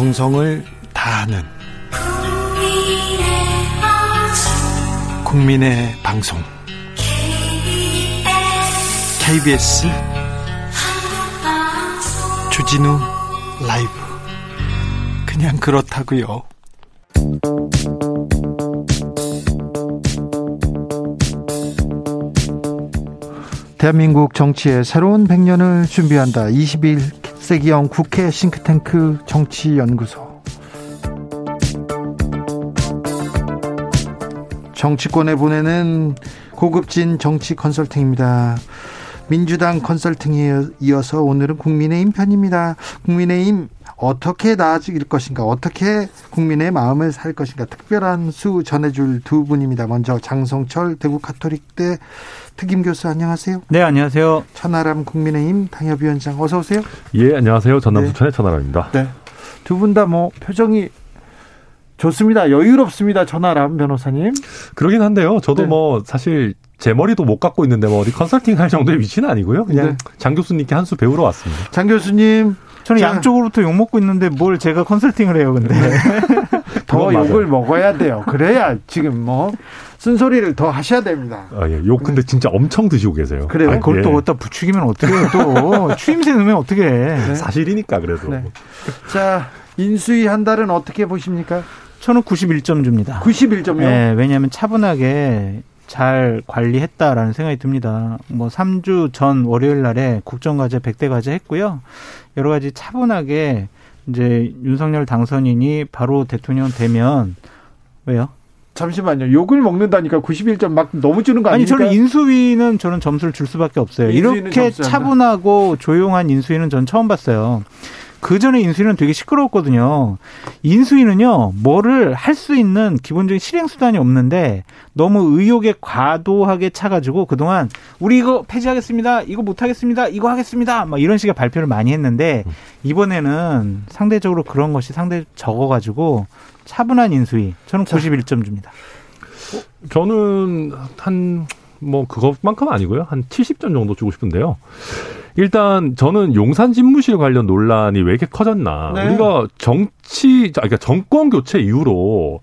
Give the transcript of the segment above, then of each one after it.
정성을 다하는 국민의 방송. KBS 주진우 라이브. 그냥 그렇다고요. 대한민국 정치의 새로운 100년을 준비한다. 21세기형 국회 싱크탱크 정치연구소. 정치권에 보내는 고급진 정치 컨설팅입니다. 민주당 컨설팅에 이어서 오늘은 국민의힘 편입니다. 국민의힘 어떻게 나아질 것인가, 어떻게 국민의 마음을 살 것인가 특별한 수 전해줄 두 분입니다. 먼저 장성철 대구 카톨릭대 특임 교수 안녕하세요. 네, 안녕하세요. 천하람 국민의힘 당협위원장 어서 오세요. 예, 안녕하세요. 전남 부천의 네. 천하람입니다. 네. 두 분 다 뭐 표정이 좋습니다. 여유롭습니다. 천하람 변호사님. 그러긴 한데요. 저도 네. 뭐 사실 제 머리도 못 갖고 있는데 뭐 어디 컨설팅 할 정도의 위치는 아니고요. 그냥 네. 장 교수님께 한 수 배우러 왔습니다. 장 교수님 저는 양쪽으로부터 욕 먹고 있는데 뭘 제가 컨설팅을 해요, 근데. 네. 더 욕을 먹어야 돼요. 그래야 지금 뭐 쓴소리를 더 하셔야 됩니다. 아, 예. 욕 근데 진짜 엄청 드시고 계세요. 그래요? 아, 그걸 예. 또 어디다 부추기면 어떻게 해요, 또. 추임새 넣으면 어떻게 해. 네. 사실이니까 그래도. 네. 자, 인수위 한 달은 어떻게 보십니까? 저는 91점 줍니다. 91점이요? 네, 왜냐하면 차분하게 잘 관리했다라는 생각이 듭니다. 뭐 3주 전 월요일 날에 국정과제 100대 과제 했고요. 여러 가지 차분하게 이제 윤석열 당선인이 바로 대통령 되면 왜요? 잠시만요. 욕을 먹는다니까 91점 막 너무 주는 거 아닙니까? 아니 저는 인수위는 저는 점수를 줄 수밖에 없어요. 이렇게 차분하고 조용한 인수위는 전 처음 봤어요. 그 전에 인수위는 되게 시끄러웠거든요. 인수위는요, 뭐를 할 수 있는 기본적인 실행 수단이 없는데 너무 의욕에 과도하게 차가지고 그동안 우리 이거 폐지하겠습니다. 이거 못하겠습니다. 이거 하겠습니다. 막 이런 식의 발표를 많이 했는데 이번에는 상대적으로 그런 것이 상대 적어가지고 차분한 인수위. 저는 91점 줍니다. 저는 한 뭐 그것만큼 아니고요. 한 70점 정도 주고 싶은데요. 일단 저는 용산 집무실 관련 논란이 왜 이렇게 커졌나. 네. 우리가 정치, 그러니까 정권 교체 이후로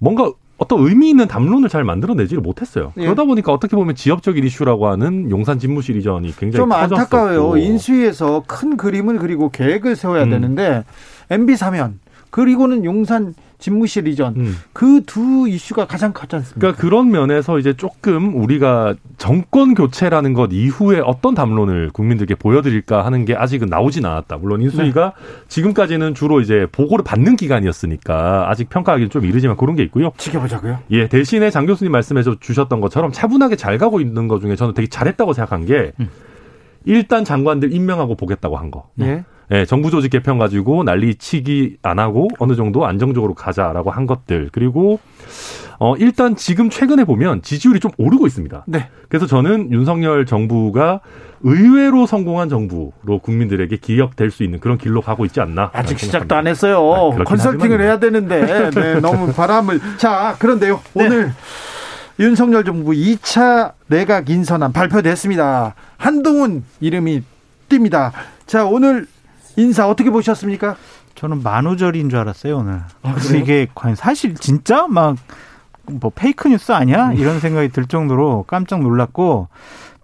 뭔가 어떤 의미 있는 담론을 잘 만들어내지를 못했어요. 예. 그러다 보니까 어떻게 보면 지역적인 이슈라고 하는 용산 집무실 이전이 굉장히 좀 커졌었고. 안타까워요. 인수위에서 큰 그림을 그리고 계획을 세워야 음. 되는데 MB 사면 그리고는 용산 집무실 이전 음. 그두 이슈가 가장 컸지 않습니까? 그러니까 그런 면에서 이제 조금 우리가 정권 교체라는 것 이후에 어떤 담론을 국민들께 보여드릴까 하는 게 아직은 나오진 않았다. 물론 인수위가 네. 지금까지는 주로 이제 보고를 받는 기관이었으니까 아직 평가하기는 좀 이르지만 그런 게 있고요. 지켜보자고요. 예, 대신에 장 교수님 말씀해 주셨던 것처럼 차분하게 잘 가고 있는 것 중에 저는 되게 잘했다고 생각한 게 음. 일단 장관들 임명하고 보겠다고 한 거. 예. 예, 정부 조직 개편 가지고 난리 치기 안 하고 어느 정도 안정적으로 가자라고 한 것들. 그리고 어 일단 지금 최근에 보면 지지율이 좀 오르고 있습니다. 네. 그래서 저는 윤석열 정부가 의외로 성공한 정부로 국민들에게 기억될 수 있는 그런 길로 가고 있지 않나. 아직 시작도 안 했어요. 아, 컨설팅을 해야 되는데 네, 너무 바람을. 자, 그런데요. 네. 오늘 윤석열 정부 2차 내각 인선안 발표됐습니다. 한동훈 이름이 띕니다. 자, 오늘 인사 어떻게 보셨습니까? 저는 만우절인 줄 알았어요 오늘. 아, 그래서 이게 과연 사실 진짜 막 뭐 페이크 뉴스 아니야? 이런 생각이 들 정도로 깜짝 놀랐고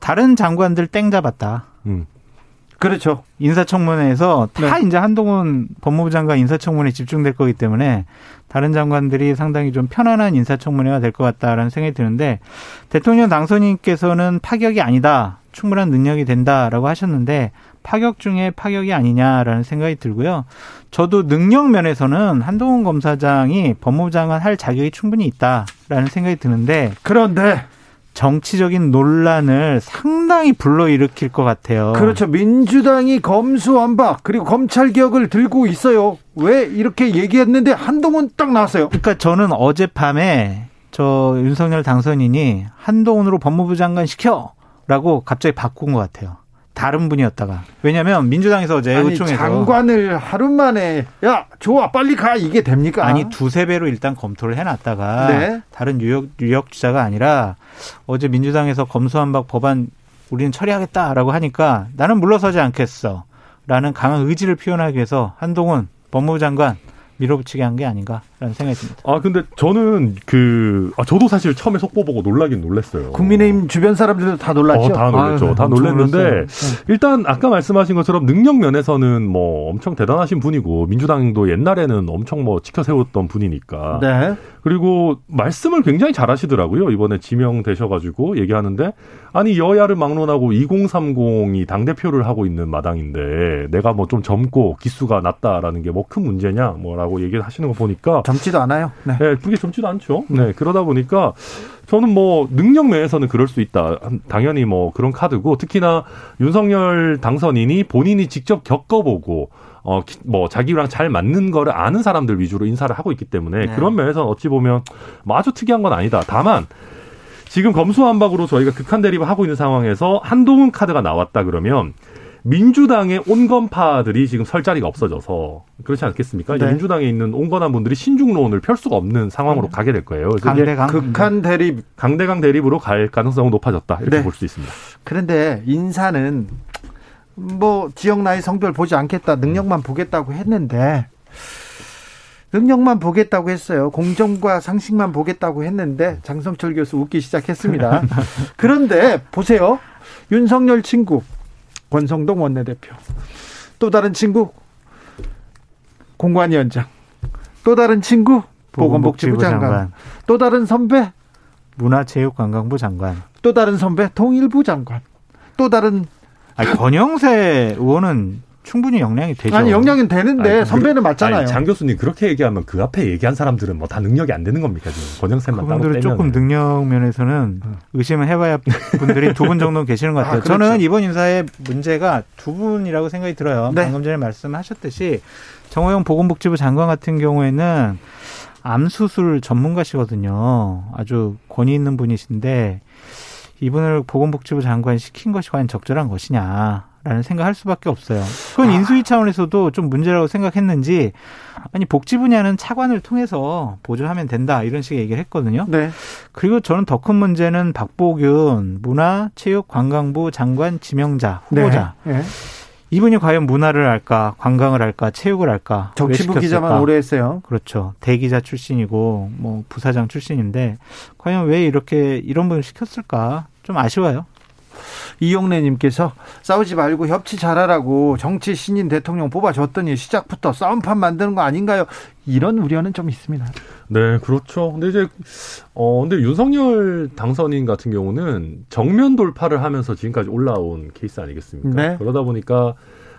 다른 장관들 땡 잡았다. 음. 그렇죠. 인사청문회에서 다 네. 이제 한동훈 법무부 장관 인사청문회에 집중될 거기 때문에 다른 장관들이 상당히 좀 편안한 인사청문회가 될 것 같다라는 생각이 드는데 대통령 당선인께서는 파격이 아니다. 충분한 능력이 된다라고 하셨는데 파격 중에 파격이 아니냐라는 생각이 들고요. 저도 능력 면에서는 한동훈 검사장이 법무부 장관 할 자격이 충분히 있다라는 생각이 드는데 그런데 정치적인 논란을 상당히 불러일으킬 것 같아요. 그렇죠. 민주당이 검수완박 그리고 검찰 개혁을 들고 있어요. 왜 이렇게 얘기했는데 한동훈 딱 나왔어요. 그러니까 저는 어젯밤에 저 윤석열 당선인이 한동훈으로 법무부 장관 시켜라고 갑자기 바꾼 것 같아요. 다른 분이었다가. 왜냐하면 민주당에서 어제 의총에서. 장관을 하루 만에 야 좋아 빨리 가. 이게 됩니까? 아니 두세 배로 일단 검토를 해놨다가 네. 다른 유력 유력 주자가 아니라 어제 민주당에서 검수한박 법안 우리는 처리하겠다라고 하니까 나는 물러서지 않겠어라는 강한 의지를 표현하기 위해서 한동훈 법무부 장관 밀어붙이게 한 게 아닌가 라는 생각이 듭니다. 아 근데 저는 그 아, 저도 사실 처음에 속보 보고 놀라긴 놀랐어요. 국민의힘 주변 사람들도 다 놀랐죠. 어, 다 놀랐죠. 아유, 다 놀랐는데 네. 일단 아까 말씀하신 것처럼 능력 면에서는 뭐 엄청 대단하신 분이고 민주당도 옛날에는 엄청 뭐 지켜 세웠던 분이니까. 네. 그리고 말씀을 굉장히 잘하시더라고요. 이번에 지명되셔가지고 얘기하는데 아니 여야를 막론하고 2030이 당 대표를 하고 있는 마당인데 내가 뭐 좀 젊고 기수가 낮다라는 게 뭐 큰 문제냐 뭐라고 얘기를 하시는 거 보니까 젊지도 않아요. 네. 네, 그게 젊지도 않죠. 네, 그러다 보니까 저는 뭐 능력 면에서는 그럴 수 있다. 당연히 뭐 그런 카드고 특히나 윤석열 당선인이 본인이 직접 겪어보고 어, 뭐, 자기랑 잘 맞는 거를 아는 사람들 위주로 인사를 하고 있기 때문에 네. 그런 면에서는 어찌 보면 뭐 아주 특이한 건 아니다. 다만, 지금 검수한박으로 저희가 극한 대립을 하고 있는 상황에서 한동훈 카드가 나왔다 그러면 민주당의 온건파들이 지금 설 자리가 없어져서 그렇지 않겠습니까? 네. 민주당에 있는 온건한 분들이 신중론을 펼 수가 없는 상황으로 네. 가게 될 거예요. 강대강 극한 대립 강대강 대립으로 갈 가능성은 높아졌다 이렇게 네. 볼수 있습니다. 그런데 인사는 뭐 지역 나이 성별 보지 않겠다 능력만 보겠다고 했는데 능력만 보겠다고 했어요. 공정과 상식만 보겠다고 했는데 장성철 교수 웃기 시작했습니다. 그런데 보세요. 윤석열 친구 권성동 원내대표. 또 다른 친구 공관위원장. 또 다른 친구 보건복지부 장관. 장관. 또 다른 선배 문화체육관광부 장관. 또 다른 선배 통일부 장관. 또 다른 아니, 권영세 의원은 충분히 역량이 되죠. 아니 역량은 되는데 아니, 선배는 맞잖아요. 아니, 장 교수님 그렇게 얘기하면 그 앞에 얘기한 사람들은 뭐 다 능력이 안 되는 겁니까 지금 권영세만 따로 빼면. 조금 능력 면에서는 어. 의심을 해봐야 분들이 두 분 정도 계시는 것 같아요. 아, 저는 이번 인사의 문제가 두 분이라고 생각이 들어요. 네. 방금 전에 말씀하셨듯이 정호영 보건복지부 장관 같은 경우에는 암 수술 전문가시거든요. 아주 권위 있는 분이신데 이분을 보건복지부 장관 시킨 것이 과연 적절한 것이냐. 라는 생각할 수밖에 없어요. 그건 아. 인수위 차원에서도 좀 문제라고 생각했는지 아니 복지 분야는 차관을 통해서 보조하면 된다 이런 식의 얘기를 했거든요. 네. 그리고 저는 더 큰 문제는 박보균 문화 체육 관광부 장관 지명자 후보자. 네. 네. 이분이 과연 문화를 할까, 관광을 할까, 체육을 할까? 정치부 기자만 오래 했어요. 그렇죠. 대기자 출신이고 뭐 부사장 출신인데 과연 왜 이렇게 이런 분을 시켰을까? 좀 아쉬워요. 이용래님께서 싸우지 말고 협치 잘하라고 정치 신인 대통령 뽑아줬더니 시작부터 싸움판 만드는 거 아닌가요? 이런 우려는 좀 있습니다. 네, 그렇죠. 근데 이제 어 근데 윤석열 당선인 같은 경우는 정면 돌파를 하면서 지금까지 올라온 케이스 아니겠습니까? 네. 그러다 보니까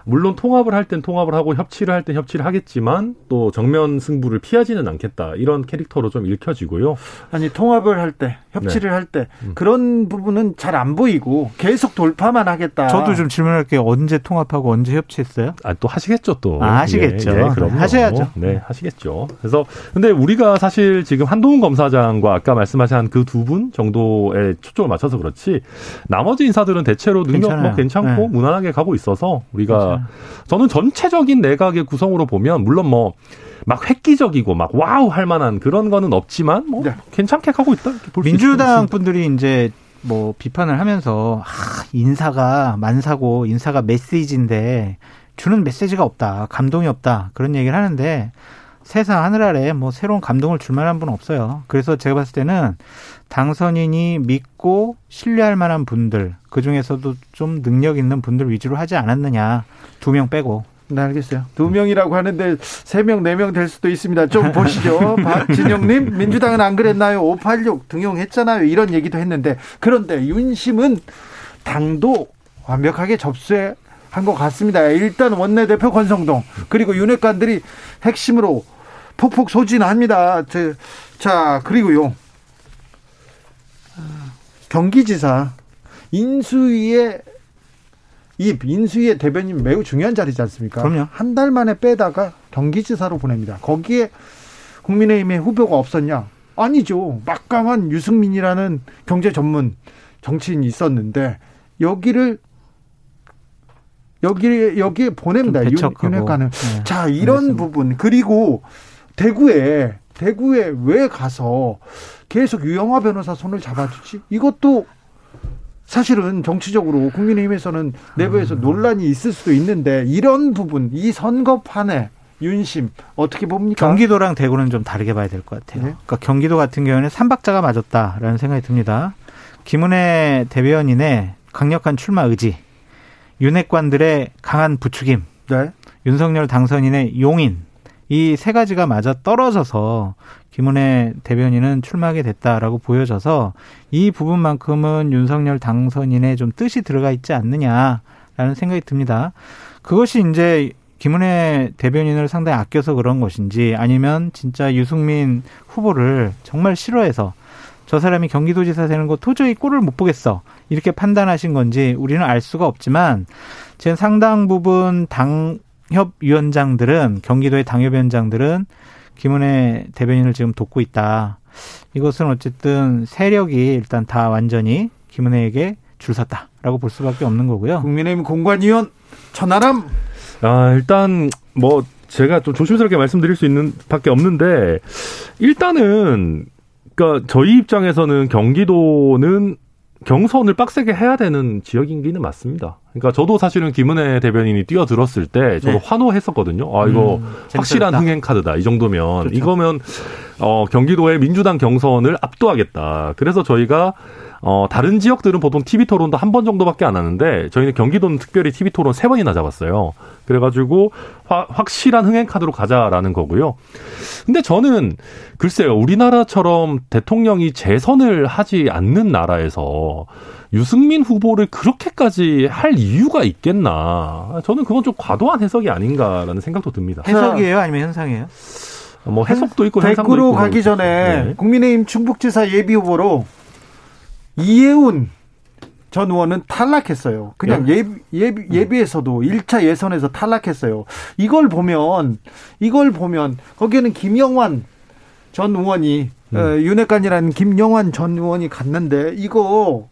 물론 통합을 할 땐 통합을 하고 협치를 할 땐 협치를 하겠지만 또 정면 승부를 피하지는 않겠다 이런 캐릭터로 좀 읽혀지고요. 아니 통합을 할 때, 협치를 네. 할때 음. 그런 부분은 잘 안 보이고 계속 돌파만 하겠다. 저도 좀 질문할게요. 언제 통합하고 언제 협치했어요? 아 또 하시겠죠 또. 아, 하시겠죠. 예, 예, 그럼 하셔야죠. 네, 하시겠죠. 그래서 근데 우리가 사실 지금 한동훈 검사장과 아까 말씀하신 그두 분 정도에 초점을 맞춰서 그렇지 나머지 인사들은 대체로 능력 뭐 괜찮아요. 뭐 괜찮고 네. 무난하게 가고 있어서 우리가 괜찮아요. 저는 전체적인 내각의 구성으로 보면 물론 뭐 막 획기적이고 막 wow 할 만한 그런 거는 없지만 뭐 네. 괜찮게 가고 있다. 민주당 분들이 이제 뭐 비판을 하면서 아, 인사가 만사고 인사가 메시지인데 주는 메시지가 없다. 감동이 없다. 그런 얘기를 하는데 세상 하늘 아래 뭐 새로운 감동을 줄 만한 분은 없어요. 그래서 제가 봤을 때는 당선인이 믿고 신뢰할 만한 분들 그 중에서도 좀 능력 있는 분들 위주로 하지 않았느냐 두 명 빼고. 네, 알겠어요. 두 명이라고 하는데 세 명, 네 명 될 수도 있습니다. 좀 보시죠. 박진영님, 민주당은 안 그랬나요? 586 등용했잖아요. 이런 얘기도 했는데. 그런데 윤심은 당도 완벽하게 접수해 한것 같습니다. 일단 원내대표 권성동 그리고 윤핵관들이 핵심으로 폭폭 소진합니다. 자 그리고요 경기지사 인수위의 이 인수위의 대변인 매우 중요한 자리지 않습니까? 그럼요. 한 달 만에 빼다가 경기지사로 보냅니다. 거기에 국민의힘의 후보가 없었냐? 아니죠. 막강한 유승민이라는 경제 전문 정치인이 있었는데 여기를 여기 여기에 보냅니다. 윤핵관은. 네, 자 이런 알겠습니다. 부분 그리고 대구에 대구에 왜 가서 계속 유영화 변호사 손을 잡아주지? 이것도 사실은 정치적으로 국민의힘에서는 내부에서 음. 논란이 있을 수도 있는데 이런 부분 이 선거판에 윤심 어떻게 봅니까? 경기도랑 대구는 좀 다르게 봐야 될 것 같아요. 네. 그러니까 경기도 같은 경우에는 삼박자가 맞았다라는 생각이 듭니다. 김은혜 대변인의 강력한 출마 의지, 윤핵관들의 강한 부추김, 네. 윤석열 당선인의 용인 이 세 가지가 맞아 떨어져서 김은혜 대변인은 출마하게 됐다라고 보여져서 이 부분만큼은 윤석열 당선인의 좀 뜻이 들어가 있지 않느냐라는 생각이 듭니다. 그것이 이제 김은혜 대변인을 상당히 아껴서 그런 것인지 아니면 진짜 유승민 후보를 정말 싫어해서 저 사람이 경기도지사 되는 거 도저히 꼴을 못 보겠어. 이렇게 판단하신 건지 우리는 알 수가 없지만 지금 상당 부분 당 협위원장들은 경기도의 당협위원장들은 김은혜 대변인을 지금 돕고 있다. 이것은 어쨌든 세력이 일단 다 완전히 김은혜에게 줄 섰다라고 볼 수밖에 없는 거고요. 국민의힘 공관위원 천하람. 아 일단 뭐 제가 좀 조심스럽게 말씀드릴 수 있는 밖에 없는데 일단은 그러니까 저희 입장에서는 경기도는 경선을 빡세게 해야 되는 지역인기는 맞습니다. 그러니까 저도 사실은 김은혜 대변인이 뛰어들었을 때 저도 네. 환호했었거든요. 아 이거 음, 확실한 흥행 카드다. 이 정도면 그렇죠. 이거면 어 경기도의 민주당 경선을 압도하겠다. 그래서 저희가 어, 다른 지역들은 보통 TV 토론도 한 번 정도밖에 안 하는데 저희는 경기도는 특별히 TV 토론 세 번이나 잡았어요. 그래가지고 화, 확실한 흥행 카드로 가자라는 거고요. 근데 저는 글쎄요, 우리나라처럼 대통령이 재선을 하지 않는 나라에서 유승민 후보를 그렇게까지 할 이유가 있겠나? 저는 그건 좀 과도한 해석이 아닌가라는 생각도 듭니다. 해석이에요, 아니면 현상이에요? 뭐 해석도 있고 대구로 가기 전에 네. 국민의힘 충북지사 예비 후보로 이해운 전 의원은 탈락했어요. 그냥 예. 예비, 예비, 예비에서도 1차 예선에서 탈락했어요. 이걸 보면, 이걸 보면, 거기에는 김영환 전 의원이, 음. 어, 윤핵관이라는 김영환 전 의원이 갔는데, 이거,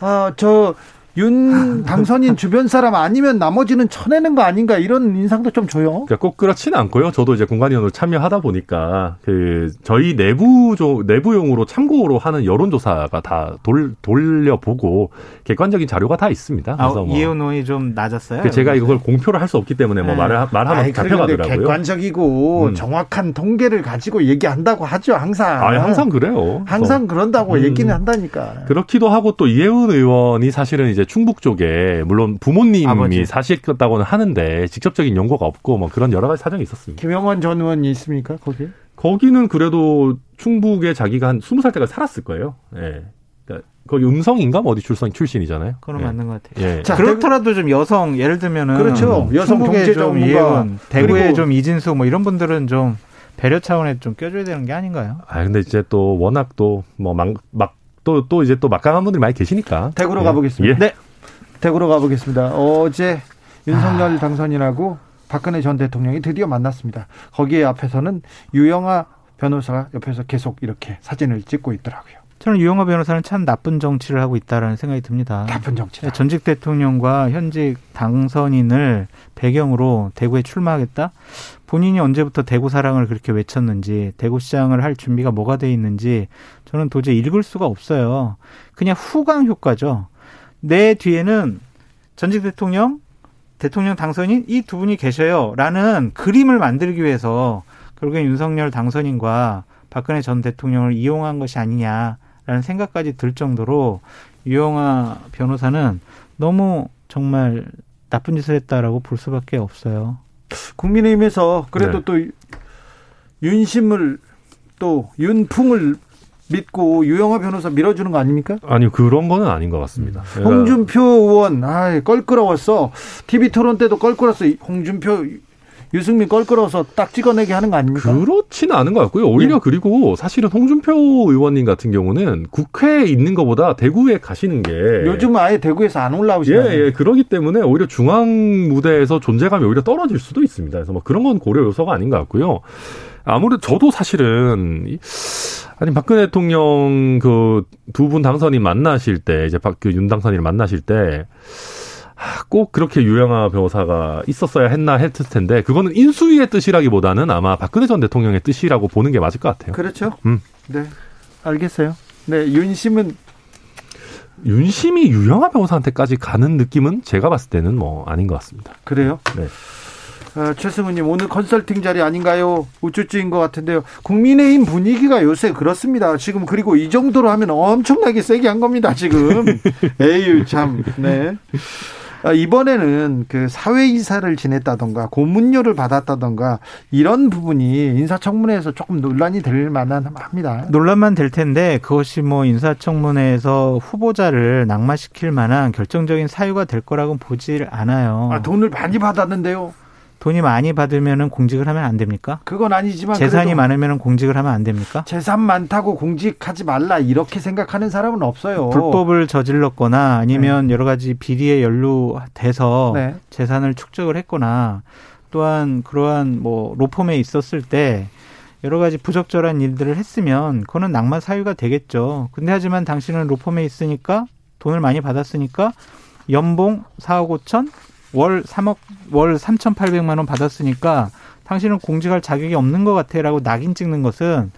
아, 저, 윤 당선인 주변 사람 아니면 나머지는 쳐내는 거 아닌가 이런 인상도 좀 줘요. 그러니까 꼭 그렇지는 않고요. 저도 이제 공관위원으로 참여하다 보니까 그 저희 내부 조 내부용으로 참고로 하는 여론조사가 다 돌, 돌려보고 객관적인 자료가 다 있습니다. 아, 그래서 아, 뭐 이현호이 좀 낮았어요. 그 제가 이걸 공표를 할 수 없기 때문에 뭐 네. 말을 말하면 아이, 잡혀가더라고요. 객관적이고 음. 정확한 통계를 가지고 얘기한다고 하죠 항상. 아 항상 그래요. 항상 그런다고 음. 얘기는 한다니까. 그렇기도 하고 또 이혜훈 의원이 사실은 이제 충북 쪽에 물론 부모님이 아버지. 사실했다고는 하는데 직접적인 연고가 없고 뭐 그런 여러 가지 사정이 있었습니다. 김영환 전 의원이 있습니까 거기? 거기는 그래도 충북에 자기가 한 스무 살 때가 살았을 거예요. 예. 그러니까 거기 음성인가 뭐 어디 출성 출신이잖아요. 그럼 예. 맞는 것 같아요. 예. 자, 그렇더라도 좀 여성 예를 들면은 그렇죠. 여성 경제 좀 이해원, 대구에 좀 이진수 뭐 이런 분들은 좀 배려 차원에 좀 껴줘야 되는 게 아닌가요? 아 근데 이제 또 워낙 또뭐막 막 또, 또 이제 또 막강한 분들이 많이 계시니까. 대구로 예. 가보겠습니다. 예. 네. 대구로 가보겠습니다. 어제 윤석열 아. 당선인하고 박근혜 전 대통령이 드디어 만났습니다. 거기에 앞에서는 유영아 변호사가 옆에서 계속 이렇게 사진을 찍고 있더라고요. 저는 유영아 변호사는 참 나쁜 정치를 하고 있다라는 생각이 듭니다. 나쁜 정치. 전직 대통령과 현직 당선인을 배경으로 대구에 출마하겠다. 본인이 언제부터 대구 사랑을 그렇게 외쳤는지, 대구 시장을 할 준비가 뭐가 돼 있는지 저는 도저히 읽을 수가 없어요. 그냥 후광 효과죠. 내 뒤에는 전직 대통령, 대통령 당선인 이 두 분이 계셔요라는 그림을 만들기 위해서 결국엔 윤석열 당선인과 박근혜 전 대통령을 이용한 것이 아니냐라는 생각까지 들 정도로 유영아 변호사는 너무 정말 나쁜 짓을 했다라고 볼 수밖에 없어요. 국민의힘에서 그래도 네. 또 윤심을 또 윤풍을 믿고 유영아 변호사 밀어주는 거 아닙니까? 아니요 그런 거는 아닌 것 같습니다. 홍준표 의원 아 껄끄러웠어. TV 토론 때도 껄끄러웠어. 홍준표 유승민 껄끄러워서 딱 찍어내게 하는 거 아닙니까? 그렇지는 않은 것 같고요. 오히려 예. 그리고 사실은 홍준표 의원님 같은 경우는 국회에 있는 것보다 대구에 가시는 게 요즘 아예 대구에서 안 올라오시나요? 예, 예. 그러기 때문에 오히려 중앙 무대에서 존재감이 오히려 떨어질 수도 있습니다. 그래서 뭐 그런 건 고려 요소가 아닌 것 같고요. 아무래도 저도 사실은 아니 박근혜 대통령 그 두 분 당선인 만나실 때 이제 박윤 그 당선인을 만나실 때 꼭 그렇게 유영아 변호사가 있었어야 했나 했을 텐데 그거는 인수위의 뜻이라기보다는 아마 박근혜 전 대통령의 뜻이라고 보는 게 맞을 것 같아요. 그렇죠. 음. 네. 알겠어요. 네, 윤심은 윤심이 유영아 변호사한테까지 가는 느낌은 제가 봤을 때는 뭐 아닌 것 같습니다. 그래요? 네. 어, 최승우님 오늘 컨설팅 자리 아닌가요? 우쭈쭈인 것 같은데요. 국민의힘 분위기가 요새 그렇습니다. 지금 그리고 이 정도로 하면 엄청나게 세게 한 겁니다. 지금 에휴 참 네. 아, 이번에는 그 사회이사를 지냈다던가 고문료를 받았다던가 이런 부분이 인사청문회에서 조금 논란이 될 만한 합니다. 논란만 될 텐데 그것이 뭐 인사청문회에서 후보자를 낙마시킬 만한 결정적인 사유가 될 거라고는 보질 않아요. 아, 돈을 많이 받았는데요. 돈이 많이 받으면 공직을 하면 안 됩니까? 그건 아니지만 재산이 많으면 공직을 하면 안 됩니까? 재산 많다고 공직하지 말라 이렇게 생각하는 사람은 없어요. 불법을 저질렀거나 아니면 네. 여러 가지 비리에 연루돼서 네. 재산을 축적을 했거나 또한 그러한 뭐 로펌에 있었을 때 여러 가지 부적절한 일들을 했으면 그거는 낙마 사유가 되겠죠. 근데 하지만 당신은 로펌에 있으니까 돈을 많이 받았으니까 연봉 4억 5천 월 3억 월 3,800만 원 받았으니까 당신은 공직할 자격이 없는 것 같아라고 낙인 찍는 것은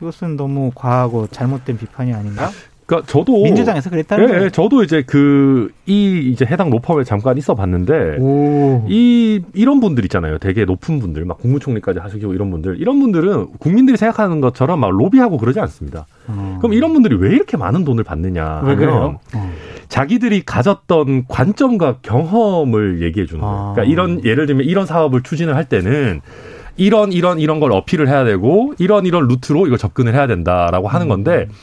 이것은 너무 과하고 잘못된 비판이 아닌가? 그러니까 저도 민주당에서 그랬다는 예, 거예요. 저도 이제 그 이 이제 해당 로펌에 잠깐 있어 봤는데 이 이런 분들 있잖아요. 되게 높은 분들 막 국무총리까지 하시고 이런 분들 이런 분들은 국민들이 생각하는 것처럼 막 로비하고 그러지 않습니다. 어. 그럼 이런 분들이 왜 이렇게 많은 돈을 받느냐 하면 어. 자기들이 가졌던 관점과 경험을 얘기해 주는 거예요. 아. 그러니까 이런 예를 들면 이런 사업을 추진을 할 때는 이런 이런 이런 걸 어필을 해야 되고 이런 이런 루트로 이걸 접근을 해야 된다라고 하는 건데 음.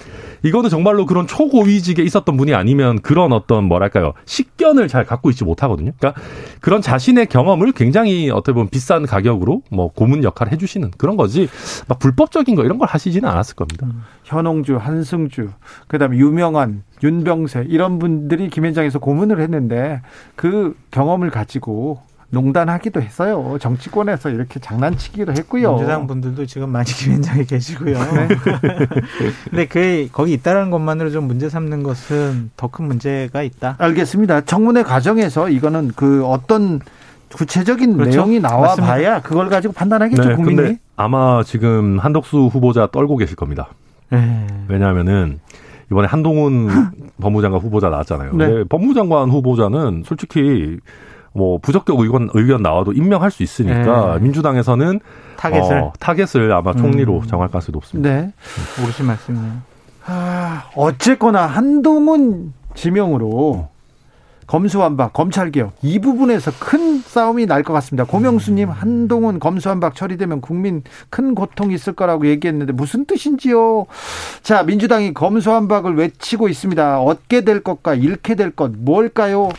이거는 정말로 그런 초고위직에 있었던 분이 아니면 그런 어떤 뭐랄까요 식견을 잘 갖고 있지 못하거든요. 그러니까 그런 자신의 경험을 굉장히 어떻게 보면 비싼 가격으로 뭐 고문 역할을 해주시는 그런 거지 막 불법적인 거 이런 걸 하시지는 않았을 겁니다. 음. 현홍주, 한승주, 그다음에 유명한 윤병세 이런 분들이 김현장에서 고문을 했는데 그 경험을 가지고 농단하기도 했어요. 정치권에서 이렇게 장난치기도 했고요. 민주당 분들도 지금 많이 김현장에 계시고요. 네. 근데 그 거기 있다라는 것만으로 좀 문제 삼는 것은 더 큰 문제가 있다. 알겠습니다. 청문회 과정에서 이거는 그 어떤 구체적인 그렇죠? 내용이 나와 봐야 그걸 가지고 판단하겠죠, 네, 국민이. 아마 지금 한덕수 후보자 떨고 계실 겁니다. 네. 왜냐하면은 이번에 한동훈 법무장관 후보자 나왔잖아요. 네. 법무장관 후보자는 솔직히 뭐 부적격 의견 의견 나와도 임명할 수 있으니까 네. 민주당에서는 타겟을 어, 타겟을 아마 총리로 음. 정할 가능성이 높습니다. 네. 옳으신 말씀이네요. 아, 어쨌거나 한동훈 지명으로 검수완박, 검찰개혁 이 부분에서 큰 싸움이 날 것 같습니다. 고명수님 한동훈 검수완박 처리되면 국민 큰 고통이 있을 거라고 얘기했는데 무슨 뜻인지요? 자 민주당이 검수완박을 외치고 있습니다. 얻게 될 것과 잃게 될 것 뭘까요?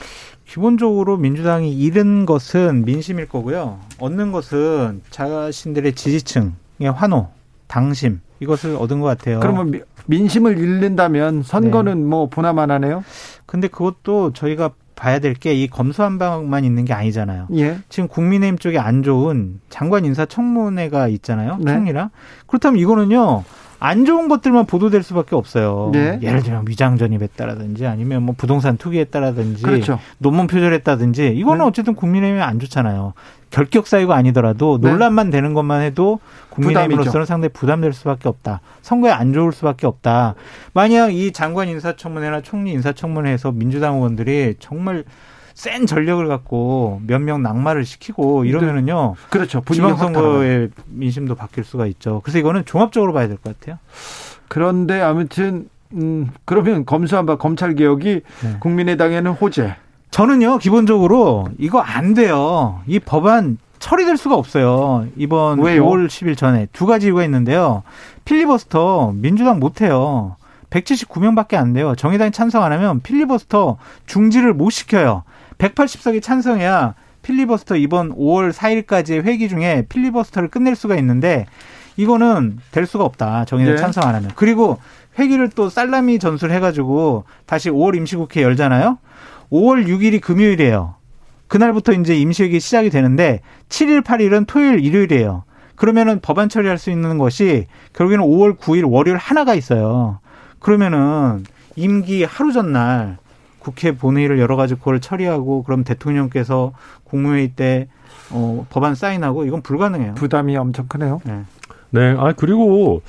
기본적으로 민주당이 잃은 것은 민심일 거고요. 얻는 것은 자신들의 지지층의 환호, 당심 이것을 얻은 것 같아요. 그러면 민심을 잃는다면 선거는 네. 뭐 보나만 하네요. 근데 그것도 저희가 봐야 될 게 이 검수한방만 있는 게 아니잖아요. 예. 지금 국민의힘 쪽에 안 좋은 장관 인사 청문회가 있잖아요. 네. 총리랑. 그렇다면 이거는요. 안 좋은 것들만 보도될 수밖에 없어요. 네. 예를 들면 위장 전입했다라든지 아니면 뭐 부동산 투기했다라든지 그렇죠. 논문 표절했다든지 이거는 네. 어쨌든 국민의힘에 안 좋잖아요. 결격 사유가 아니더라도 네. 논란만 되는 것만 해도 국민의힘으로서는 상당히 부담될 수밖에 없다. 선거에 안 좋을 수밖에 없다. 만약 이 장관 인사청문회나 총리 인사청문회에서 민주당 의원들이 정말 센 전력을 갖고 몇 명 낙마를 시키고 이러면은요. 네. 그렇죠. 지방선거의 민심도 바뀔 수가 있죠. 그래서 이거는 종합적으로 봐야 될 것 같아요. 그런데 아무튼 음 그러면 검수한 바 검찰 개혁이 네. 국민의당에는 호재. 저는요 기본적으로 이거 안 돼요. 이 법안 처리될 수가 없어요. 이번 왜요? 5월 10일 전에 두 가지 이유가 있는데요. 필리버스터 민주당 못 해요. 179명밖에 안 돼요. 정의당이 찬성 안 하면 필리버스터 중지를 못 시켜요. 180석이 찬성해야 필리버스터 이번 5월 4일까지의 회기 중에 필리버스터를 끝낼 수가 있는데 이거는 될 수가 없다. 정의당 네. 찬성 안 하면. 그리고 회기를 또 살라미 전술 해가지고 다시 5월 임시국회 열잖아요. 5월 6일이 금요일이에요. 그날부터 이제 임시회기 시작이 되는데 7일, 8일은 토요일, 일요일이에요. 그러면은 법안 처리할 수 있는 것이 결국에는 5월 9일 월요일 하나가 있어요. 그러면은 임기 하루 전날 국회 본회의를 여러 가지 그걸 처리하고 그럼 대통령께서 국무회의 때 어, 법안 사인하고 이건 불가능해요. 부담이 엄청 크네요. 네. 네. 아 그리고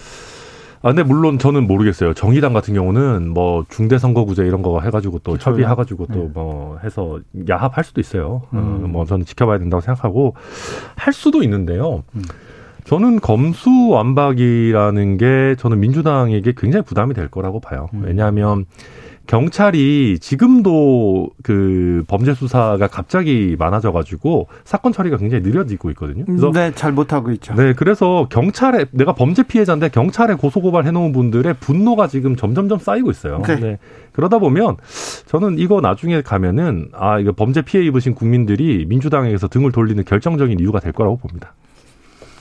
아, 근데 물론 저는 모르겠어요. 정의당 같은 경우는 뭐 중대선거구제 이런 거 해가지고 또 그쵸, 협의해가지고 네. 또뭐 해서 야합할 수도 있어요. 어, 음. 어, 뭐 저는 지켜봐야 된다고 생각하고 할 수도 있는데요. 음. 저는 검수 완박이라는 게 저는 민주당에게 굉장히 부담이 될 거라고 봐요. 음. 왜냐하면 경찰이 지금도 그 범죄 수사가 갑자기 많아져가지고 사건 처리가 굉장히 느려지고 있거든요. 그래서 네, 잘 못하고 있죠. 네, 그래서 경찰에 내가 범죄 피해자인데 경찰에 고소고발 해놓은 분들의 분노가 지금 점점점 쌓이고 있어요. 네. 네. 그러다 보면 저는 이거 나중에 가면은 아 이거 범죄 피해 입으신 국민들이 민주당에서 등을 돌리는 결정적인 이유가 될 거라고 봅니다.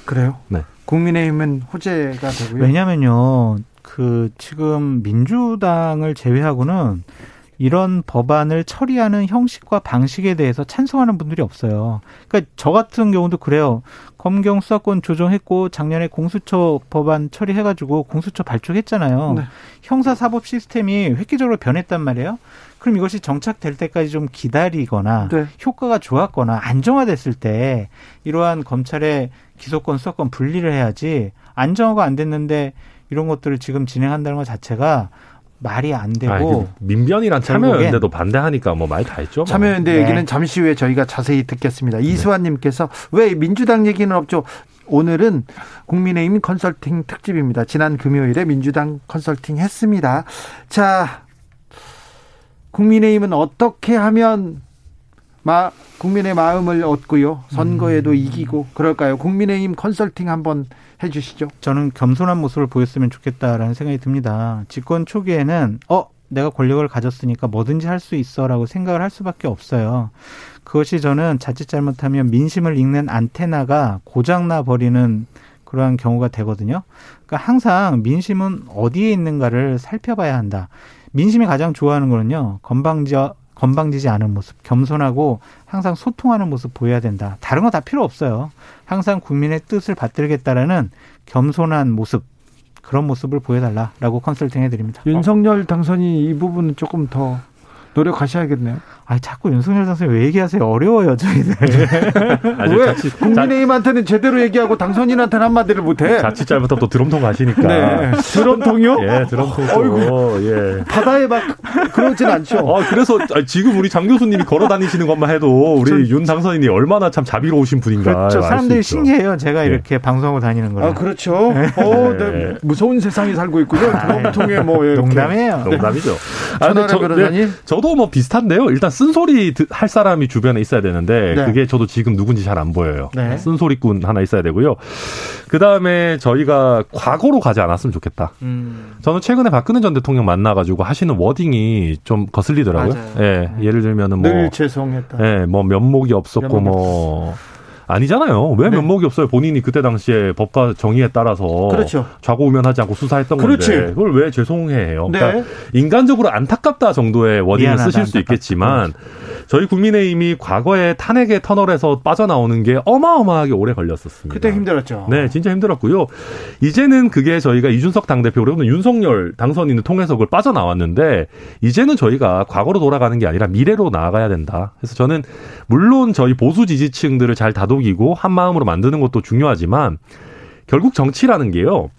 그래요? 네. 국민의힘은 호재가 되고요. 왜냐면요. 그 지금 민주당을 제외하고는 이런 법안을 처리하는 형식과 방식에 대해서 찬성하는 분들이 없어요. 그러니까 저 같은 경우도 그래요. 검경 수사권 조정했고 작년에 공수처 법안 처리해가지고 공수처 발족했잖아요. 네. 형사 사법 시스템이 획기적으로 변했단 말이에요. 그럼 이것이 정착될 때까지 좀 기다리거나 네. 효과가 좋았거나 안정화됐을 때 이러한 검찰의 기소권 수사권 분리를 해야지 안정화가 안 됐는데 이런 것들을 지금 진행한다는 것 자체가 말이 안 되고 아, 민변이란 참여연대도 반대하니까 뭐 말 다 했죠. 뭐. 참여연대 네. 얘기는 잠시 후에 저희가 자세히 듣겠습니다. 네. 이수환님께서 왜 민주당 얘기는 없죠? 오늘은 국민의힘 컨설팅 특집입니다. 지난 금요일에 민주당 컨설팅 했습니다. 자, 국민의힘은 어떻게 하면 마, 국민의 마음을 얻고요. 선거에도 음. 이기고 그럴까요? 국민의힘 컨설팅 한번 해 주시죠. 저는 겸손한 모습을 보였으면 좋겠다라는 생각이 듭니다. 집권 초기에는 어 내가 권력을 가졌으니까 뭐든지 할 수 있어라고 생각을 할 수밖에 없어요. 그것이 저는 자칫 잘못하면 민심을 읽는 안테나가 고장나 버리는 그러한 경우가 되거든요. 그러니까 항상 민심은 어디에 있는가를 살펴봐야 한다. 민심이 가장 좋아하는 거는요. 건방지 건방지지 않은 모습, 겸손하고 항상 소통하는 모습 보여야 된다. 다른 거 다 필요 없어요. 항상 국민의 뜻을 받들겠다라는 겸손한 모습, 그런 모습을 보여달라라고 컨설팅 해드립니다. 윤석열 당선이 이 부분은 조금 더 노력하셔야겠네요. 아, 자꾸 윤석열 당선인 왜 얘기하세요? 어려워요, 저희들. 왜? 자칫, 국민의힘한테는 제대로 얘기하고 당선인한테는 한마디를 못해. 자칫 잘못하면 또 드럼통 가시니까. 네. 드럼통이요? 예, 드럼통. 어이구, 예. 바다에 막 그러진 않죠. 아, 그래서 지금 우리 장 교수님이 걸어 다니시는 것만 해도 우리 윤 당선인이 얼마나 참 자비로우신 분인가. 그렇죠. 사람들이 신기해요. 제가 예. 이렇게 방송하고 다니는 거. 아, 그렇죠. 네. 어, 네. 무서운 세상에 살고 있군요. 아, 드럼통에 뭐. 이렇게. 농담이에요. 농담이죠. 아, 저, 네, 저도 뭐 비슷한데요. 일단 쓴소리 할 사람이 주변에 있어야 되는데 네. 그게 저도 지금 누군지 잘 안 보여요. 네. 쓴소리꾼 하나 있어야 되고요. 그 다음에 저희가 과거로 가지 않았으면 좋겠다. 음. 저는 최근에 박근혜 전 대통령 만나 가지고 하시는 워딩이 좀 거슬리더라고요. 예, 예를 들면은 뭐늘 죄송했다. 예, 뭐 면목이 없었고 면목이 뭐. 아니잖아요. 왜 네. 면목이 없어요? 본인이 그때 당시에 법과 정의에 따라서 그렇죠. 좌고우면하지 않고 수사했던 그렇지. 건데 그걸 왜 죄송해해요? 네. 그러니까 인간적으로 안타깝다 정도의 워딩을 쓰실 수 있겠지만 저희 국민의힘이 과거에 탄핵의 터널에서 빠져나오는 게 어마어마하게 오래 걸렸었습니다. 그때 힘들었죠. 네, 진짜 힘들었고요. 이제는 그게 저희가 이준석 당대표 그리고 윤석열 당선인을 통해서 그걸 빠져나왔는데 이제는 저희가 과거로 돌아가는 게 아니라 미래로 나아가야 된다. 그래서 저는 물론 저희 보수 지지층들을 잘 다독이고 한 마음으로 만드는 것도 중요하지만 결국 정치라는 게요.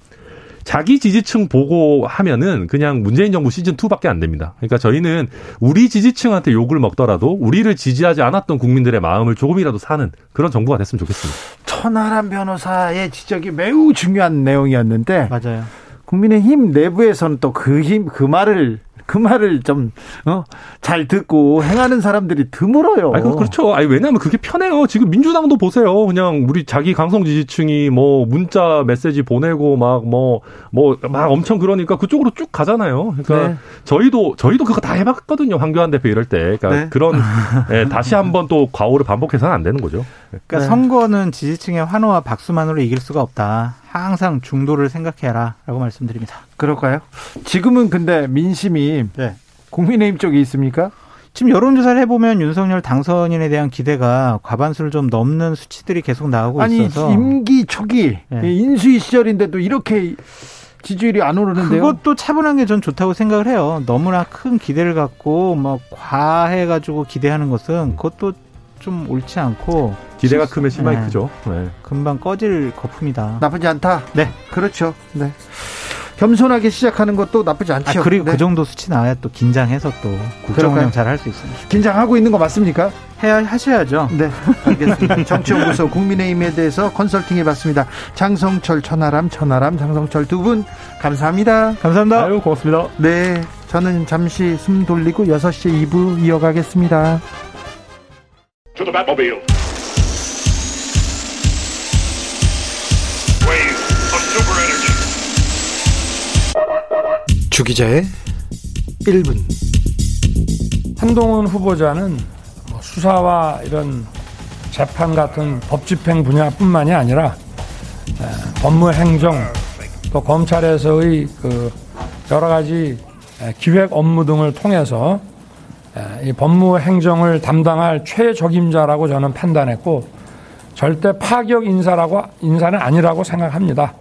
자기 지지층 보고 하면은 그냥 문재인 정부 시즌 2밖에 안 됩니다. 그러니까 저희는 우리 지지층한테 욕을 먹더라도 우리를 지지하지 않았던 국민들의 마음을 조금이라도 사는 그런 정부가 됐으면 좋겠습니다. 천하람 변호사의 지적이 매우 중요한 내용이었는데 맞아요. 국민의힘 내부에서는 또 그 힘, 그 말을 그 말을 좀, 어, 잘 듣고 행하는 사람들이 드물어요. 아니, 그렇죠. 아니, 왜냐하면 그게 편해요. 지금 민주당도 보세요. 그냥 우리 자기 강성 지지층이 뭐 문자 메시지 보내고 막 뭐, 뭐, 막 엄청 그러니까 그쪽으로 쭉 가잖아요. 그러니까 네. 저희도, 저희도 그거 다 해봤거든요. 황교안 대표 이럴 때. 그러니까 네. 그런, 네, 다시 한번 또 과오를 반복해서는 안 되는 거죠. 그러니까 네. 선거는 지지층의 환호와 박수만으로 이길 수가 없다. 항상 중도를 생각해라라고 말씀드립니다. 그럴까요? 지금은 근데 민심이 네. 국민의힘 쪽에 있습니까? 지금 여론조사를 해보면 윤석열 당선인에 대한 기대가 과반수를 좀 넘는 수치들이 계속 나오고 아니, 있어서 아니 임기 초기 네. 인수위 시절인데도 이렇게 지지율이 안 오르는데요. 그것도 차분한 게 전 좋다고 생각을 해요. 너무나 큰 기대를 갖고 뭐 과해 가지고 기대하는 것은 그것도 좀 옳지 않고 기대가 크면 실망이 네. 크죠. 네. 금방 꺼질 거품이다. 나쁘지 않다. 네, 그렇죠. 네. 겸손하게 시작하는 것도 나쁘지 않죠. 아, 그리고 그 네. 그 정도 수치 나와야 또 긴장해서 또 국정 운영 잘 할 수 있습니다. 긴장하고 있는 거 맞습니까? 해야 하셔야죠. 네, 알겠습니다. 정치연구소 국민의힘에 대해서 컨설팅해봤습니다. 장성철, 천하람, 천하람, 장성철 두 분 감사합니다. 감사합니다. 아유, 고맙습니다. 네, 저는 잠시 숨 돌리고 6시 2부 이어가겠습니다. 주기자의 1분 한동훈 후보자는 뭐 수사와 이런 재판 같은 법 집행 분야뿐만이 아니라 법무 행정 또 검찰에서의 그 여러 가지 기획 업무 등을 통해서 이 법무 행정을 담당할 최적임자라고 저는 판단했고 절대 파격 인사라고 인사는 아니라고 생각합니다.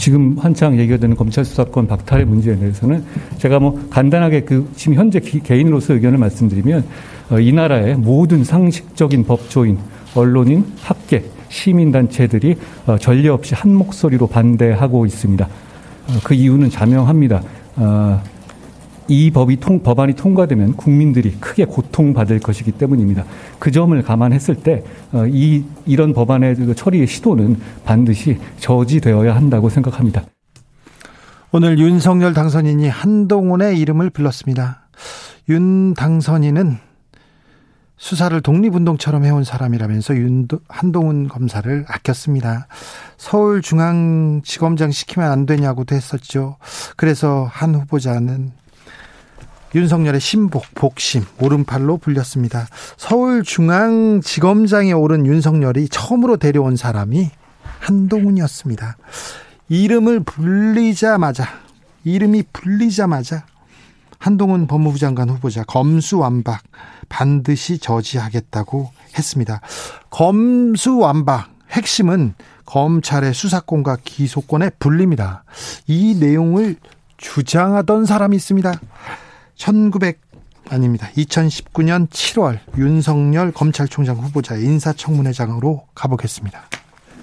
지금 한창 얘기가 되는 검찰 수사권 박탈의 문제에 대해서는 제가 뭐 간단하게 그 지금 현재 개인으로서 의견을 말씀드리면 어, 이 나라의 모든 상식적인 법조인, 언론인, 학계, 시민단체들이 어, 전례 없이 한 목소리로 반대하고 있습니다. 어, 그 이유는 자명합니다. 어, 이 법이 통, 법안이 통과되면 국민들이 크게 고통받을 것이기 때문입니다. 그 점을 감안했을 때, 어, 이, 이런 법안의 그 처리의 시도는 반드시 저지되어야 한다고 생각합니다. 오늘 윤석열 당선인이 한동훈의 이름을 불렀습니다. 윤 당선인은 수사를 독립운동처럼 해온 사람이라면서 윤, 한동훈 검사를 아꼈습니다. 서울중앙지검장 시키면 안 되냐고도 했었죠. 그래서 한 후보자는 윤석열의 신복, 복심, 오른팔로 불렸습니다. 서울중앙지검장에 오른 윤석열이 처음으로 데려온 사람이 한동훈이었습니다. 이름을 불리자마자, 이름이 불리자마자 한동훈 법무부 장관 후보자 검수완박 반드시 저지하겠다고 했습니다. 검수완박 핵심은 검찰의 수사권과 기소권의 분리입니다. 이 내용을 주장하던 사람이 있습니다. 1900 아닙니다. 2019년 7월 윤석열 검찰총장 후보자 인사청문회장으로 가보겠습니다.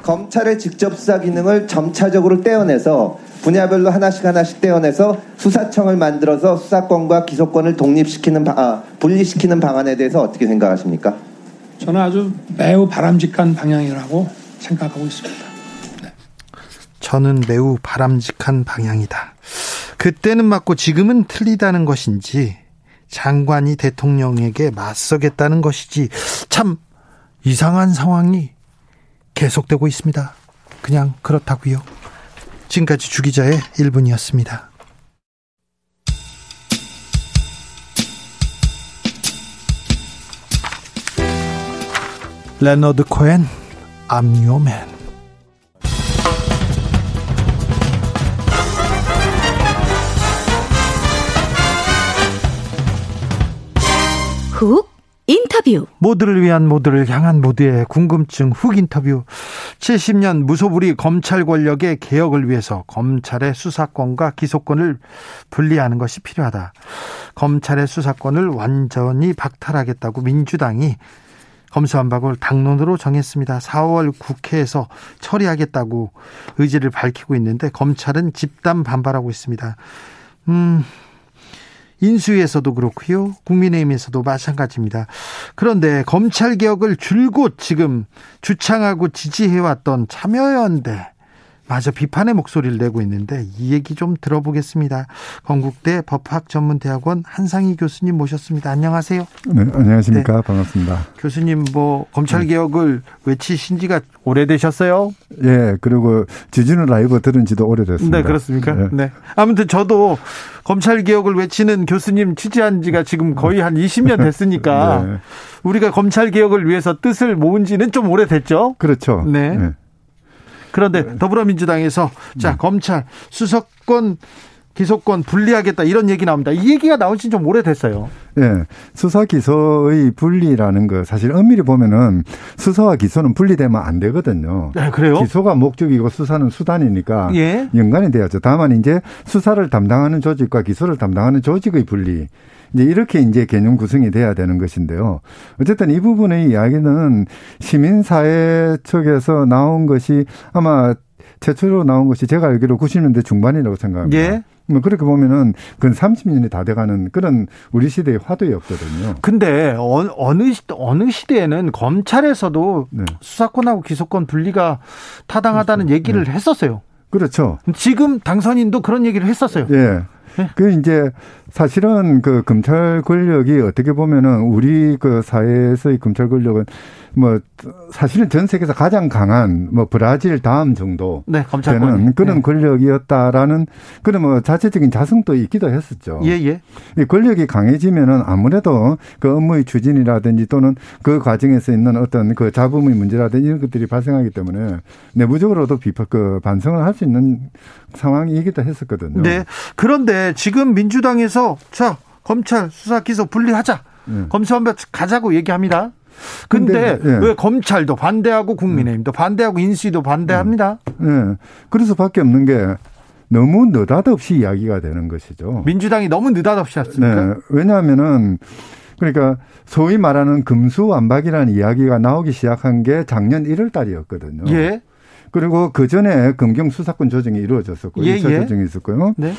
검찰의 직접 수사 기능을 점차적으로 떼어내서 분야별로 하나씩 하나씩 떼어내서 수사청을 만들어서 수사권과 기소권을 독립시키는 바, 아, 분리시키는 방안에 대해서 어떻게 생각하십니까? 저는 아주 매우 바람직한 방향이라고 생각하고 있습니다. 네. 저는 매우 바람직한 방향이다. 그때는 맞고 지금은 틀리다는 것인지 장관이 대통령에게 맞서겠다는 것인지 참 이상한 상황이 계속되고 있습니다. 그냥 그렇다고요. 지금까지 주기자의 1분이었습니다. 레너드 코엔 man 훅 인터뷰 모두를 위한 모두를 향한 모두의 궁금증 훅 인터뷰 70년 무소불위 검찰 권력의 개혁을 위해서 검찰의 수사권과 기소권을 분리하는 것이 필요하다. 검찰의 수사권을 완전히 박탈하겠다고 민주당이 검수완박을 당론으로 정했습니다. 4월 국회에서 처리하겠다고 의지를 밝히고 있는데 검찰은 집단 반발하고 있습니다. 음, 인수위에서도 그렇고요. 국민의힘에서도 마찬가지입니다. 그런데 검찰 개혁을 줄곧 지금 주창하고 지지해왔던 참여연대 마저 비판의 목소리를 내고 있는데 이 얘기 좀 들어보겠습니다. 건국대 법학전문대학원 한상희 교수님 모셨습니다. 안녕하세요. 네, 안녕하십니까. 네. 반갑습니다. 교수님 뭐 검찰 네. 개혁을 외치신 지가 오래되셨어요? 예, 그리고 지지는 라이브 들은 지도 오래됐습니다. 네, 그렇습니까? 네. 네. 아무튼 저도 검찰 개혁을 외치는 교수님 취재한 지가 지금 거의 한 20년 됐으니까 네. 우리가 검찰 개혁을 위해서 뜻을 모은 지는 좀 오래됐죠? 그렇죠. 네. 네. 그런데 네. 더불어민주당에서 자 네. 검찰 수사권 기소권 분리하겠다 이런 얘기 나옵니다. 이 얘기가 나온 지 좀 오래됐어요. 예. 수사 기소의 분리라는 거 사실 엄밀히 보면은 수사와 기소는 분리되면 안 되거든요. 네, 그래요? 기소가 목적이고 수사는 수단이니까 예. 연관이 돼야죠. 다만 이제 수사를 담당하는 조직과 기소를 담당하는 조직의 분리 이제 이렇게 이제 개념 구성이 돼야 되는 것인데요. 어쨌든 이 부분의 이야기는 시민사회 측에서 나온 것이 아마 최초로 나온 것이 제가 알기로 90년대 중반이라고 생각합니다. 예. 뭐 그렇게 보면은 근 30년이 다 돼가는 그런 우리 시대의 화두였거든요. 근데 어느 어느 시대에는 검찰에서도 네. 수사권하고 기소권 분리가 타당하다는 그렇죠. 얘기를 네. 했었어요. 그렇죠. 지금 당선인도 그런 얘기를 했었어요. 예. 네. 그 이제 사실은 그 검찰 권력이 어떻게 보면은 우리 그 사회에서의 검찰 권력은 뭐 사실은 전 세계에서 가장 강한 뭐 브라질 다음 정도 네, 되는 그런 네. 권력이었다라는 그런 뭐 자체적인 자성도 있기도 했었죠. 예, 예. 이 권력이 강해지면은 아무래도 그 업무의 추진이라든지 또는 그 과정에서 있는 어떤 그 잡음의 문제라든지 이런 것들이 발생하기 때문에 내부적으로도 비판 그 반성을 할 수 있는 상황이기도 했었거든요. 네. 그런데 지금 민주당에서 자 검찰 수사 기소 분리하자. 네. 검수완박 가자고 얘기합니다. 근데, 근데 예. 왜 검찰도 반대하고 국민의힘도 반대하고 인수위도 반대합니다? 예. 그래서 밖에 없는 게 너무 느닷없이 이야기가 되는 것이죠. 민주당이 너무 느닷없이 했습니까? 네. 왜냐하면은 그러니까 소위 말하는 금수완박이라는 이야기가 나오기 시작한 게 작년 1월 달이었거든요. 예. 그리고 그 전에 검경 수사권 조정이 이루어졌었고 예, 2차 예. 조정이 있었고요. 네.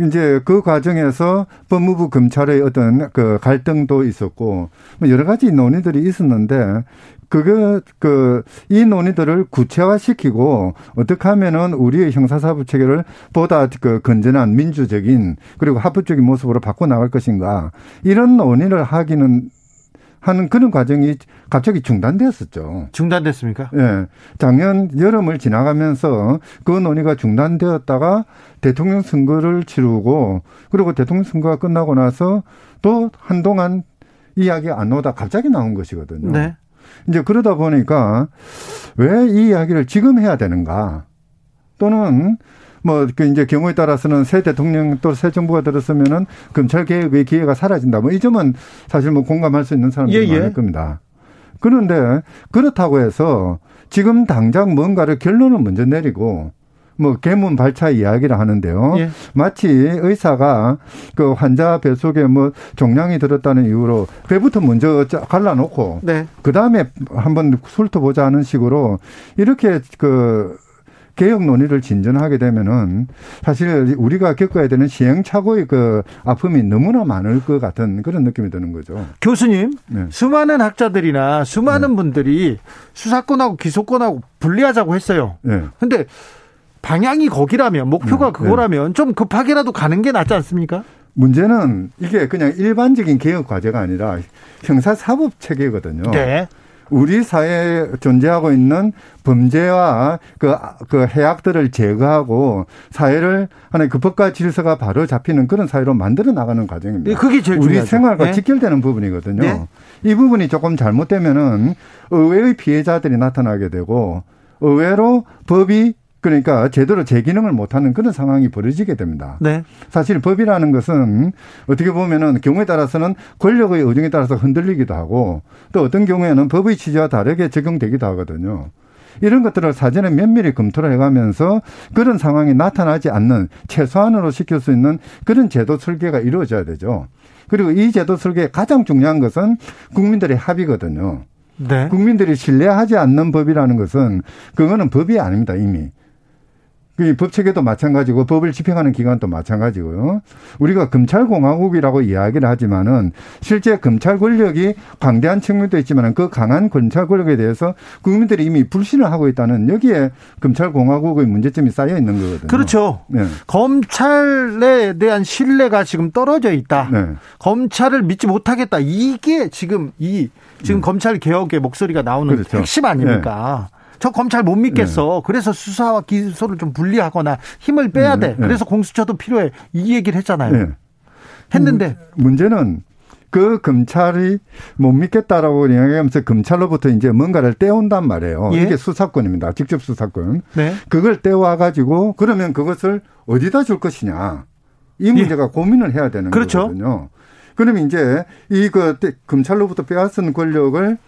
이제 그 과정에서 법무부 검찰의 어떤 그 갈등도 있었고 뭐 여러 가지 논의들이 있었는데 그거 그 이 논의들을 구체화시키고 어떻게 하면은 우리의 형사사법 체계를 보다 그 건전한 민주적인 그리고 합법적인 모습으로 바꿔 나갈 것인가 이런 논의를 하기는 하는 그런 과정이 갑자기 중단되었었죠. 중단됐습니까? 예. 네. 작년 여름을 지나가면서 그 논의가 중단되었다가 대통령 선거를 치르고 그리고 대통령 선거가 끝나고 나서 또 한동안 이야기 안 나오다 갑자기 나온 것이거든요. 네. 이제 그러다 보니까 왜 이 이야기를 지금 해야 되는가? 또는 뭐 그 이제 경우에 따라서는 새 대통령 또 새 정부가 들었으면은 검찰 개혁의 기회가 사라진다. 뭐 이 점은 사실 뭐 공감할 수 있는 사람들이 예, 예. 많을 겁니다. 그런데 그렇다고 해서 지금 당장 뭔가를 결론을 먼저 내리고 뭐 개문 발차 이야기를 하는데요. 예. 마치 의사가 그 환자 배 속에 뭐 종양이 들었다는 이유로 배부터 먼저 갈라놓고 네. 그 다음에 한번 훑어보자 하는 식으로 이렇게 그 개혁 논의를 진전하게 되면은 사실 우리가 겪어야 되는 시행착오의 그 아픔이 너무나 많을 것 같은 그런 느낌이 드는 거죠. 교수님, 네. 수많은 학자들이나 수많은 네. 분들이 수사권하고 기소권하고 분리하자고 했어요. 네. 근데 방향이 거기라면 목표가 네. 그거라면 좀 급하게라도 가는 게 낫지 않습니까? 문제는 이게 그냥 일반적인 개혁 과제가 아니라 형사사법 체계거든요. 네. 우리 사회에 존재하고 있는 범죄와 그, 그 해악들을 제거하고 사회를 하나의 그 법과 질서가 바로 잡히는 그런 사회로 만들어 나가는 과정입니다. 네, 그게 제일 우리 중요하죠. 생활과 네. 직결되는 부분이거든요. 네. 이 부분이 조금 잘못되면은 의외의 피해자들이 나타나게 되고 의외로 법이 그러니까 제대로 제 기능을 못하는 그런 상황이 벌어지게 됩니다. 네. 사실 법이라는 것은 어떻게 보면은 경우에 따라서는 권력의 의중에 따라서 흔들리기도 하고 또 어떤 경우에는 법의 취지와 다르게 적용되기도 하거든요. 이런 것들을 사전에 면밀히 검토를 해가면서 그런 상황이 나타나지 않는 최소한으로 시킬 수 있는 그런 제도 설계가 이루어져야 되죠. 그리고 이 제도 설계의 가장 중요한 것은 국민들의 합의거든요. 네. 국민들이 신뢰하지 않는 법이라는 것은 그거는 법이 아닙니다, 이미. 그 법체계도 마찬가지고 법을 집행하는 기관도 마찬가지고요. 우리가 검찰공화국이라고 이야기를 하지만은 실제 검찰 권력이 광대한 측면도 있지만은 그 강한 검찰 권력에 대해서 국민들이 이미 불신을 하고 있다는 여기에 검찰공화국의 문제점이 쌓여 있는 거거든요. 그렇죠. 네. 검찰에 대한 신뢰가 지금 떨어져 있다. 네. 검찰을 믿지 못하겠다. 이게 지금 이 지금 네. 검찰 개혁의 목소리가 나오는 그렇죠. 핵심 아닙니까? 네. 저 검찰 못 믿겠어. 네. 그래서 수사와 기소를 좀 분리하거나 힘을 빼야 돼. 네. 그래서 공수처도 필요해. 이 얘기를 했잖아요. 네. 했는데 문제는 그 검찰이 못 믿겠다라고 이야기하면서 검찰로부터 이제 뭔가를 떼온단 말이에요. 예? 이게 수사권입니다. 직접 수사권. 네. 그걸 떼와 가지고 그러면 그것을 어디다 줄 것이냐. 이 예. 문제가 예. 고민을 해야 되는 그렇죠. 거거든요. 그러면 이제 이 그 검찰로부터 빼앗은 권력을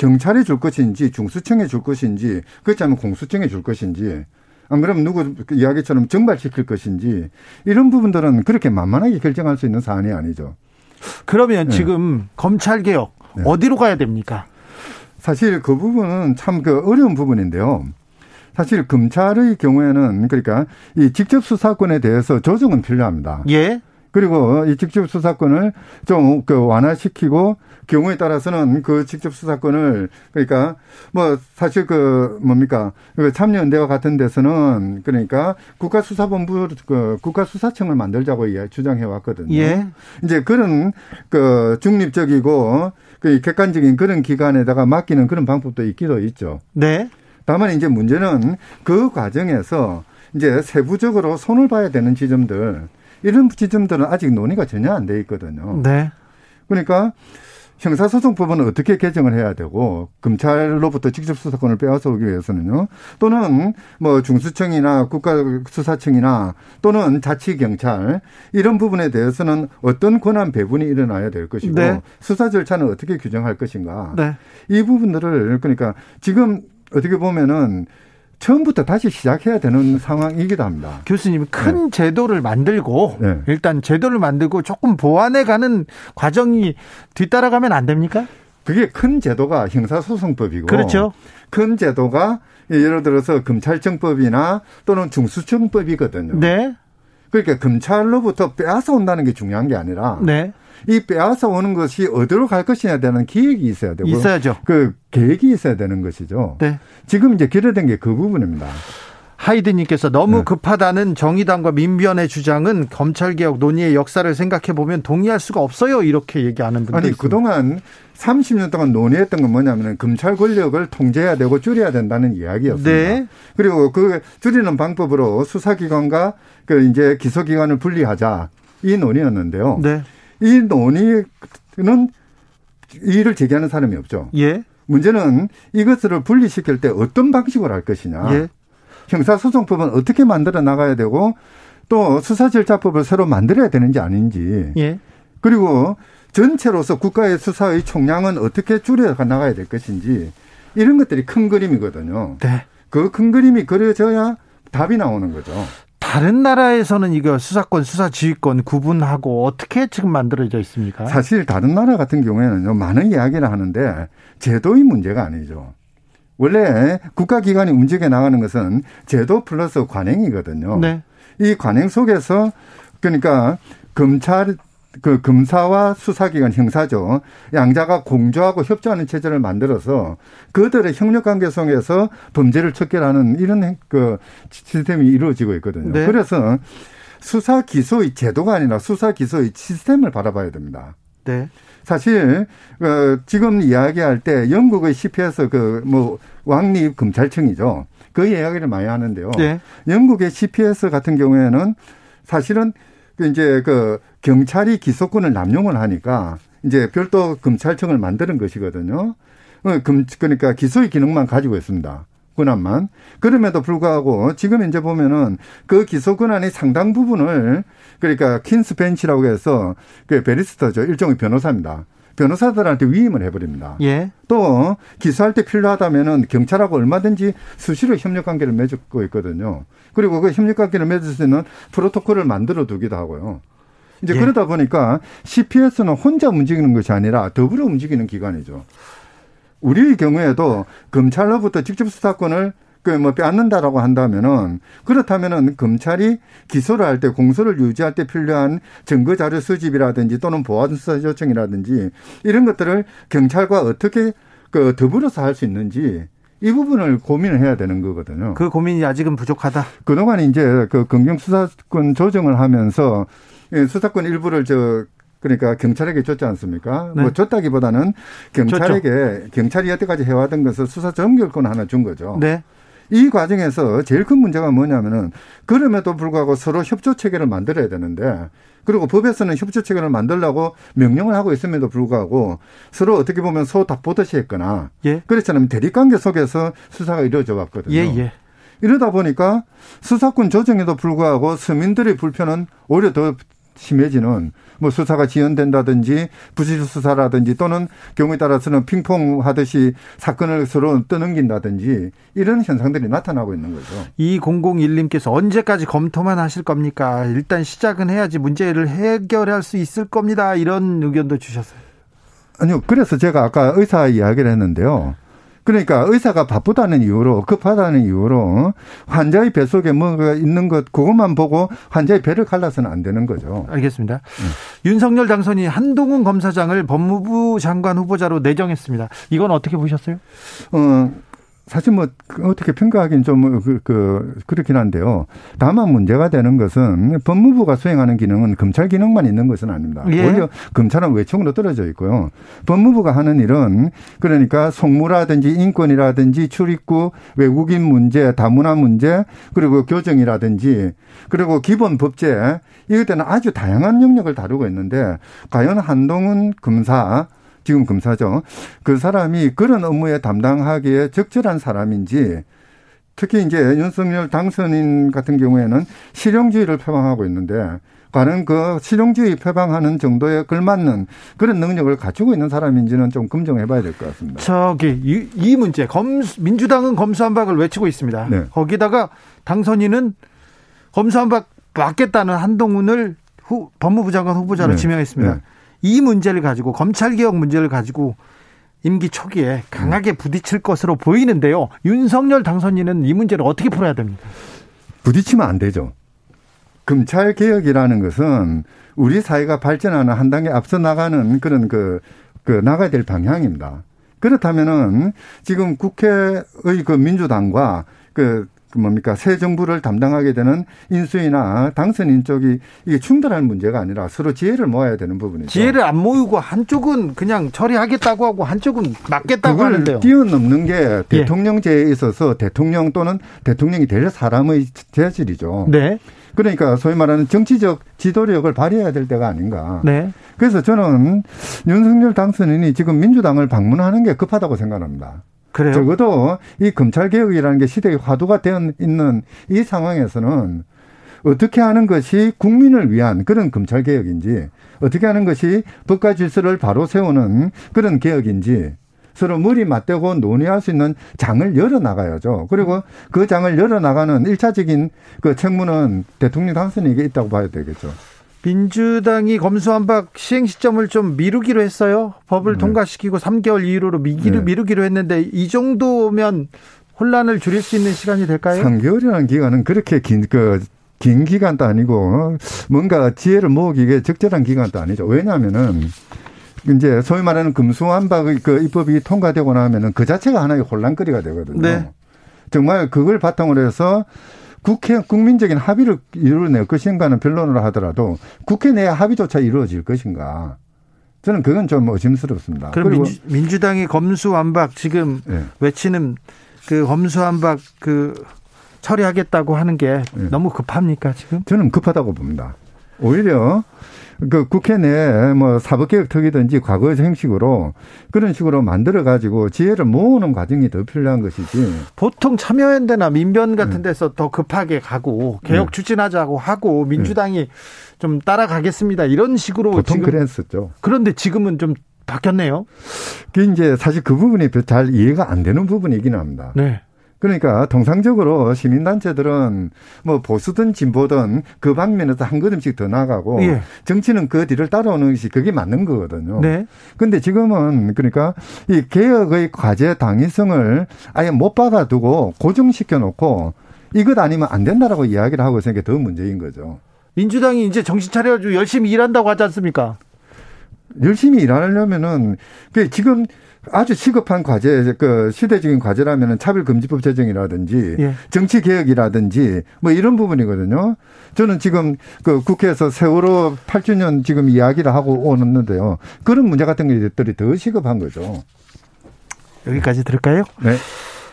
경찰에 줄 것인지 중수청에 줄 것인지 그렇지 않으면 공수청에 줄 것인지 안 그러면 누구 이야기처럼 정발시킬 것인지 이런 부분들은 그렇게 만만하게 결정할 수 있는 사안이 아니죠. 그러면 네. 지금 검찰 개혁 네. 어디로 가야 됩니까? 사실 그 부분은 참 그 어려운 부분인데요. 사실 검찰의 경우에는 그러니까 이 직접 수사권에 대해서 조정은 필요합니다. 예. 그리고 이 직접 수사권을 좀 그 완화시키고 경우에 따라서는 그 직접 수사권을 그러니까 뭐 사실 그 뭡니까 그 참여연대와 같은 데서는 그러니까 국가수사본부 그 국가수사청을 만들자고 주장해 왔거든요. 예. 이제 그런 그 중립적이고 그 객관적인 그런 기관에다가 맡기는 그런 방법도 있기도 있죠. 네. 다만 이제 문제는 그 과정에서 이제 세부적으로 손을 봐야 되는 지점들 이런 지점들은 아직 논의가 전혀 안 돼 있거든요. 네. 그러니까 형사소송법은 어떻게 개정을 해야 되고 검찰로부터 직접 수사권을 빼앗아 오기 위해서는요. 또는 뭐 중수청이나 국가수사청이나 또는 자치경찰 이런 부분에 대해서는 어떤 권한 배분이 일어나야 될 것이고 네. 수사 절차는 어떻게 규정할 것인가. 네. 이 부분들을 그러니까 지금 어떻게 보면은 처음부터 다시 시작해야 되는 상황이기도 합니다. 교수님 큰 네. 제도를 만들고 네. 일단 제도를 만들고 조금 보완해 가는 과정이 뒤따라가면 안 됩니까? 그게 큰 제도가 형사소송법이고 그렇죠. 큰 제도가 예를 들어서 검찰청법이나 또는 중수청법이거든요. 네. 그러니까 검찰로부터 빼앗아 온다는 게 중요한 게 아니라 네. 이 빼앗아 오는 것이 어디로 갈 것이냐에 대한 기획이 있어야 되고 있어야죠. 그 계획이 있어야 되는 것이죠. 네. 지금 이제 결여된 게 그 부분입니다. 하이드님께서 너무 네. 급하다는 정의당과 민변의 주장은 검찰개혁 논의의 역사를 생각해 보면 동의할 수가 없어요. 이렇게 얘기하는 분들 아니 있습니다. 그동안 30년 동안 논의했던 건 뭐냐면 검찰 권력을 통제해야 되고 줄여야 된다는 이야기였습니다. 네. 그리고 그 줄이는 방법으로 수사기관과 그 이제 기소기관을 분리하자 이 논의였는데요. 네. 이 논의는 이의를 제기하는 사람이 없죠. 예. 문제는 이것을 분리시킬 때 어떤 방식으로 할 것이냐. 예. 형사소송법은 어떻게 만들어 나가야 되고 또 수사절차법을 새로 만들어야 되는지 아닌지. 예. 그리고 전체로서 국가의 수사의 총량은 어떻게 줄여 나가야 될 것인지 이런 것들이 큰 그림이거든요. 네. 그 큰 그림이 그려져야 답이 나오는 거죠. 다른 나라에서는 이거 수사권, 수사 지휘권 구분하고 어떻게 지금 만들어져 있습니까? 사실 다른 나라 같은 경우에는 많은 이야기를 하는데 제도의 문제가 아니죠. 원래 국가기관이 움직여 나가는 것은 제도 플러스 관행이거든요. 네. 이 관행 속에서 그러니까 검찰 그 검사와 수사기관 형사죠. 양자가 공조하고 협조하는 체제를 만들어서 그들의 협력 관계 속에서 범죄를 척결하는 이런 그 시스템이 이루어지고 있거든요. 네. 그래서 수사 기소의 제도가 아니라 수사 기소의 시스템을 바라봐야 됩니다. 네. 사실 어, 지금 이야기할 때 영국의 CPS 그뭐 왕립 검찰청이죠. 그 이야기를 많이 하는데요. 네. 영국의 CPS 같은 경우에는 사실은 그 이제 그 경찰이 기소권을 남용을 하니까 이제 별도 검찰청을 만드는 것이거든요. 어, 그러니까 기소의 기능만 가지고 있습니다. 권한만. 그럼에도 불구하고 지금 이제 보면은 그 기소 권한의 상당 부분을 그러니까 퀸스 벤치라고 해서 그 베리스터죠. 일종의 변호사입니다. 변호사들한테 위임을 해버립니다. 예. 또 기소할 때 필요하다면은 경찰하고 얼마든지 수시로 협력 관계를 맺고 있거든요. 그리고 그 협력 관계를 맺을 수 있는 프로토콜을 만들어 두기도 하고요. 이제 예. 그러다 보니까 CPS는 혼자 움직이는 것이 아니라 더불어 움직이는 기관이죠. 우리의 경우에도 검찰로부터 직접 수사권을 그뭐 빼앗는다라고 한다면은 그렇다면은 검찰이 기소를 할 때 공소를 유지할 때 필요한 증거 자료 수집이라든지 또는 보안 수사 요청이라든지 이런 것들을 경찰과 어떻게 그 더불어서 할 수 있는지 이 부분을 고민을 해야 되는 거거든요. 그 고민이 아직은 부족하다. 그동안 이제 그 검경 수사권 조정을 하면서 수사권 일부를 저 그러니까 경찰에게 줬지 않습니까? 네. 뭐 줬다기보다는 경찰에게 줬죠. 경찰이 여태까지 해왔던 것을 수사 전결권 하나 준 거죠. 네. 이 과정에서 제일 큰 문제가 뭐냐면은 그럼에도 불구하고 서로 협조 체계를 만들어야 되는데 그리고 법에서는 협조 체계를 만들라고 명령을 하고 있음에도 불구하고 서로 어떻게 보면 소답 보듯이 했거나 예. 그렇지 않으면 대립 관계 속에서 수사가 이루어져 왔거든요. 예, 예. 이러다 보니까 수사권 조정에도 불구하고 서민들의 불편은 오히려 더 심해지는 뭐 수사가 지연된다든지 부실 수사라든지 또는 경우에 따라서는 핑퐁 하듯이 사건을 서로 떠넘긴다든지 이런 현상들이 나타나고 있는 거죠. 2001님께서 언제까지 검토만 하실 겁니까? 일단 시작은 해야지 문제를 해결할 수 있을 겁니다. 이런 의견도 주셨어요. 아니요. 그래서 제가 아까 의사 이야기를 했는데요. 그러니까 의사가 바쁘다는 이유로 급하다는 이유로 환자의 뱃속에 뭔가 있는 것 그것만 보고 환자의 배를 갈라서는 안 되는 거죠. 알겠습니다. 네. 윤석열 당선이 한동훈 검사장을 법무부 장관 후보자로 내정했습니다. 이건 어떻게 보셨어요? 어, 사실 뭐 어떻게 평가하기는 좀 그, 그, 그렇긴 한데요. 다만 문제가 되는 것은 법무부가 수행하는 기능은 검찰 기능만 있는 것은 아닙니다. 예. 오히려 검찰은 외청으로 떨어져 있고요. 법무부가 하는 일은 그러니까 송무라든지 인권이라든지 출입구 외국인 문제, 다문화 문제 그리고 교정이라든지 그리고 기본 법제 이것들은 아주 다양한 영역을 다루고 있는데 과연 한동훈 검사 지금 검사죠. 그 사람이 그런 업무에 담당하기에 적절한 사람인지 특히 이제 윤석열 당선인 같은 경우에는 실용주의를 표방하고 있는데 과연 그 실용주의 표방하는 정도에 걸맞는 그런 능력을 갖추고 있는 사람인지는 좀 검증해 봐야 될 것 같습니다. 저기 이, 이 문제 검 민주당은 검수한박을 외치고 있습니다. 네. 거기다가 당선인은 검수한박 맞겠다는 한동훈을 후, 법무부 장관 후보자로 네. 지명했습니다. 네. 이 문제를 가지고 검찰 개혁 문제를 가지고 임기 초기에 강하게 부딪힐 것으로 보이는데요. 윤석열 당선인은 이 문제를 어떻게 풀어야 됩니까? 부딪히면 안 되죠. 검찰 개혁이라는 것은 우리 사회가 발전하는 한 단계 앞서 나가는 그런 그, 그 나가야 될 방향입니다. 그렇다면은 지금 국회의 그 민주당과 그그 뭡니까 새 정부를 담당하게 되는 인수위나 당선인 쪽이 이게 충돌하는 문제가 아니라 서로 지혜를 모아야 되는 부분이죠. 지혜를 안 모으고 한쪽은 그냥 처리하겠다고 하고 한쪽은 막겠다고 하는데요. 뛰어넘는 게 예. 대통령제에 있어서 대통령 또는 대통령이 될 사람의 재질이죠. 네. 그러니까 소위 말하는 정치적 지도력을 발휘해야 될 때가 아닌가. 네. 그래서 저는 윤석열 당선인이 지금 민주당을 방문하는 게 급하다고 생각합니다. 그래요? 적어도 이 검찰 개혁이라는 게 시대의 화두가 되어 있는 이 상황에서는 어떻게 하는 것이 국민을 위한 그런 검찰 개혁인지 어떻게 하는 것이 법과 질서를 바로 세우는 그런 개혁인지 서로 머리 맞대고 논의할 수 있는 장을 열어 나가야죠. 그리고 그 장을 열어 나가는 일차적인 그 책무는 대통령 당선에게 있다고 봐야 되겠죠. 민주당이 검수한박 시행 시점을 좀 미루기로 했어요. 법을 네. 통과시키고 3개월 이후로 미기로, 네. 미루기로 했는데 이 정도면 혼란을 줄일 수 있는 시간이 될까요? 3개월이라는 기간은 그렇게 긴, 그, 긴 기간도 아니고 뭔가 지혜를 모으기에 적절한 기간도 아니죠. 왜냐하면은 이제 소위 말하는 금수한박의 그 입법이 통과되고 나면은 그 자체가 하나의 혼란거리가 되거든요. 네. 정말 그걸 바탕으로 해서 국회 국민적인 합의를 이루어낼 것인가는 변론으로 하더라도 국회 내 합의조차 이루어질 것인가. 저는 그건 좀 의심스럽습니다. 그럼 그리고 민주, 민주당이 검수완박 지금 네. 외치는 그 검수완박 그 처리하겠다고 하는 게 네. 너무 급합니까 지금? 저는 급하다고 봅니다. 오히려 그 국회 내에 뭐 사법개혁특위든지 과거의 형식으로 그런 식으로 만들어 가지고 지혜를 모으는 과정이 더 필요한 것이지. 보통 참여연대나 민변 같은 네. 데서 네. 더 급하게 가고 개혁 네. 추진하자고 하고 민주당이 네. 좀 따라가겠습니다. 이런 식으로 보통 그랬었죠. 그런데 지금은 좀 바뀌었네요. 그 이제 사실 그 부분이 잘 이해가 안 되는 부분이긴 합니다. 네. 그러니까 통상적으로 시민단체들은 뭐 보수든 진보든 그 방면에서 한 걸음씩 더 나가고 예. 정치는 그 뒤를 따라오는 것이 그게 맞는 거거든요. 네. 근데 지금은 그러니까 이 개혁의 과제 당위성을 아예 못 박아두고 고정시켜 놓고 이것 아니면 안 된다라고 이야기를 하고 있으니까 더 문제인 거죠. 민주당이 이제 정신 차려가지고 열심히 일한다고 하지 않습니까? 열심히 일하려면은 그 지금 아주 시급한 과제, 그 시대적인 과제라면은 차별금지법 제정이라든지 예. 정치 개혁이라든지 뭐 이런 부분이거든요. 저는 지금 그 국회에서 세월호 8주년 지금 이야기를 하고 오는데요. 그런 문제 같은 것들이 더 시급한 거죠. 여기까지 들을까요? 네.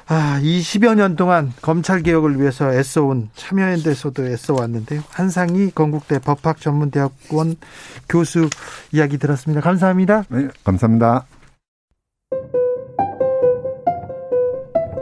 아, 20여 년 동안 검찰 개혁을 위해서 애써온 참여연대에서도 애써왔는데요. 한상희 건국대 법학전문대학원 교수 이야기 들었습니다. 감사합니다. 네, 감사합니다.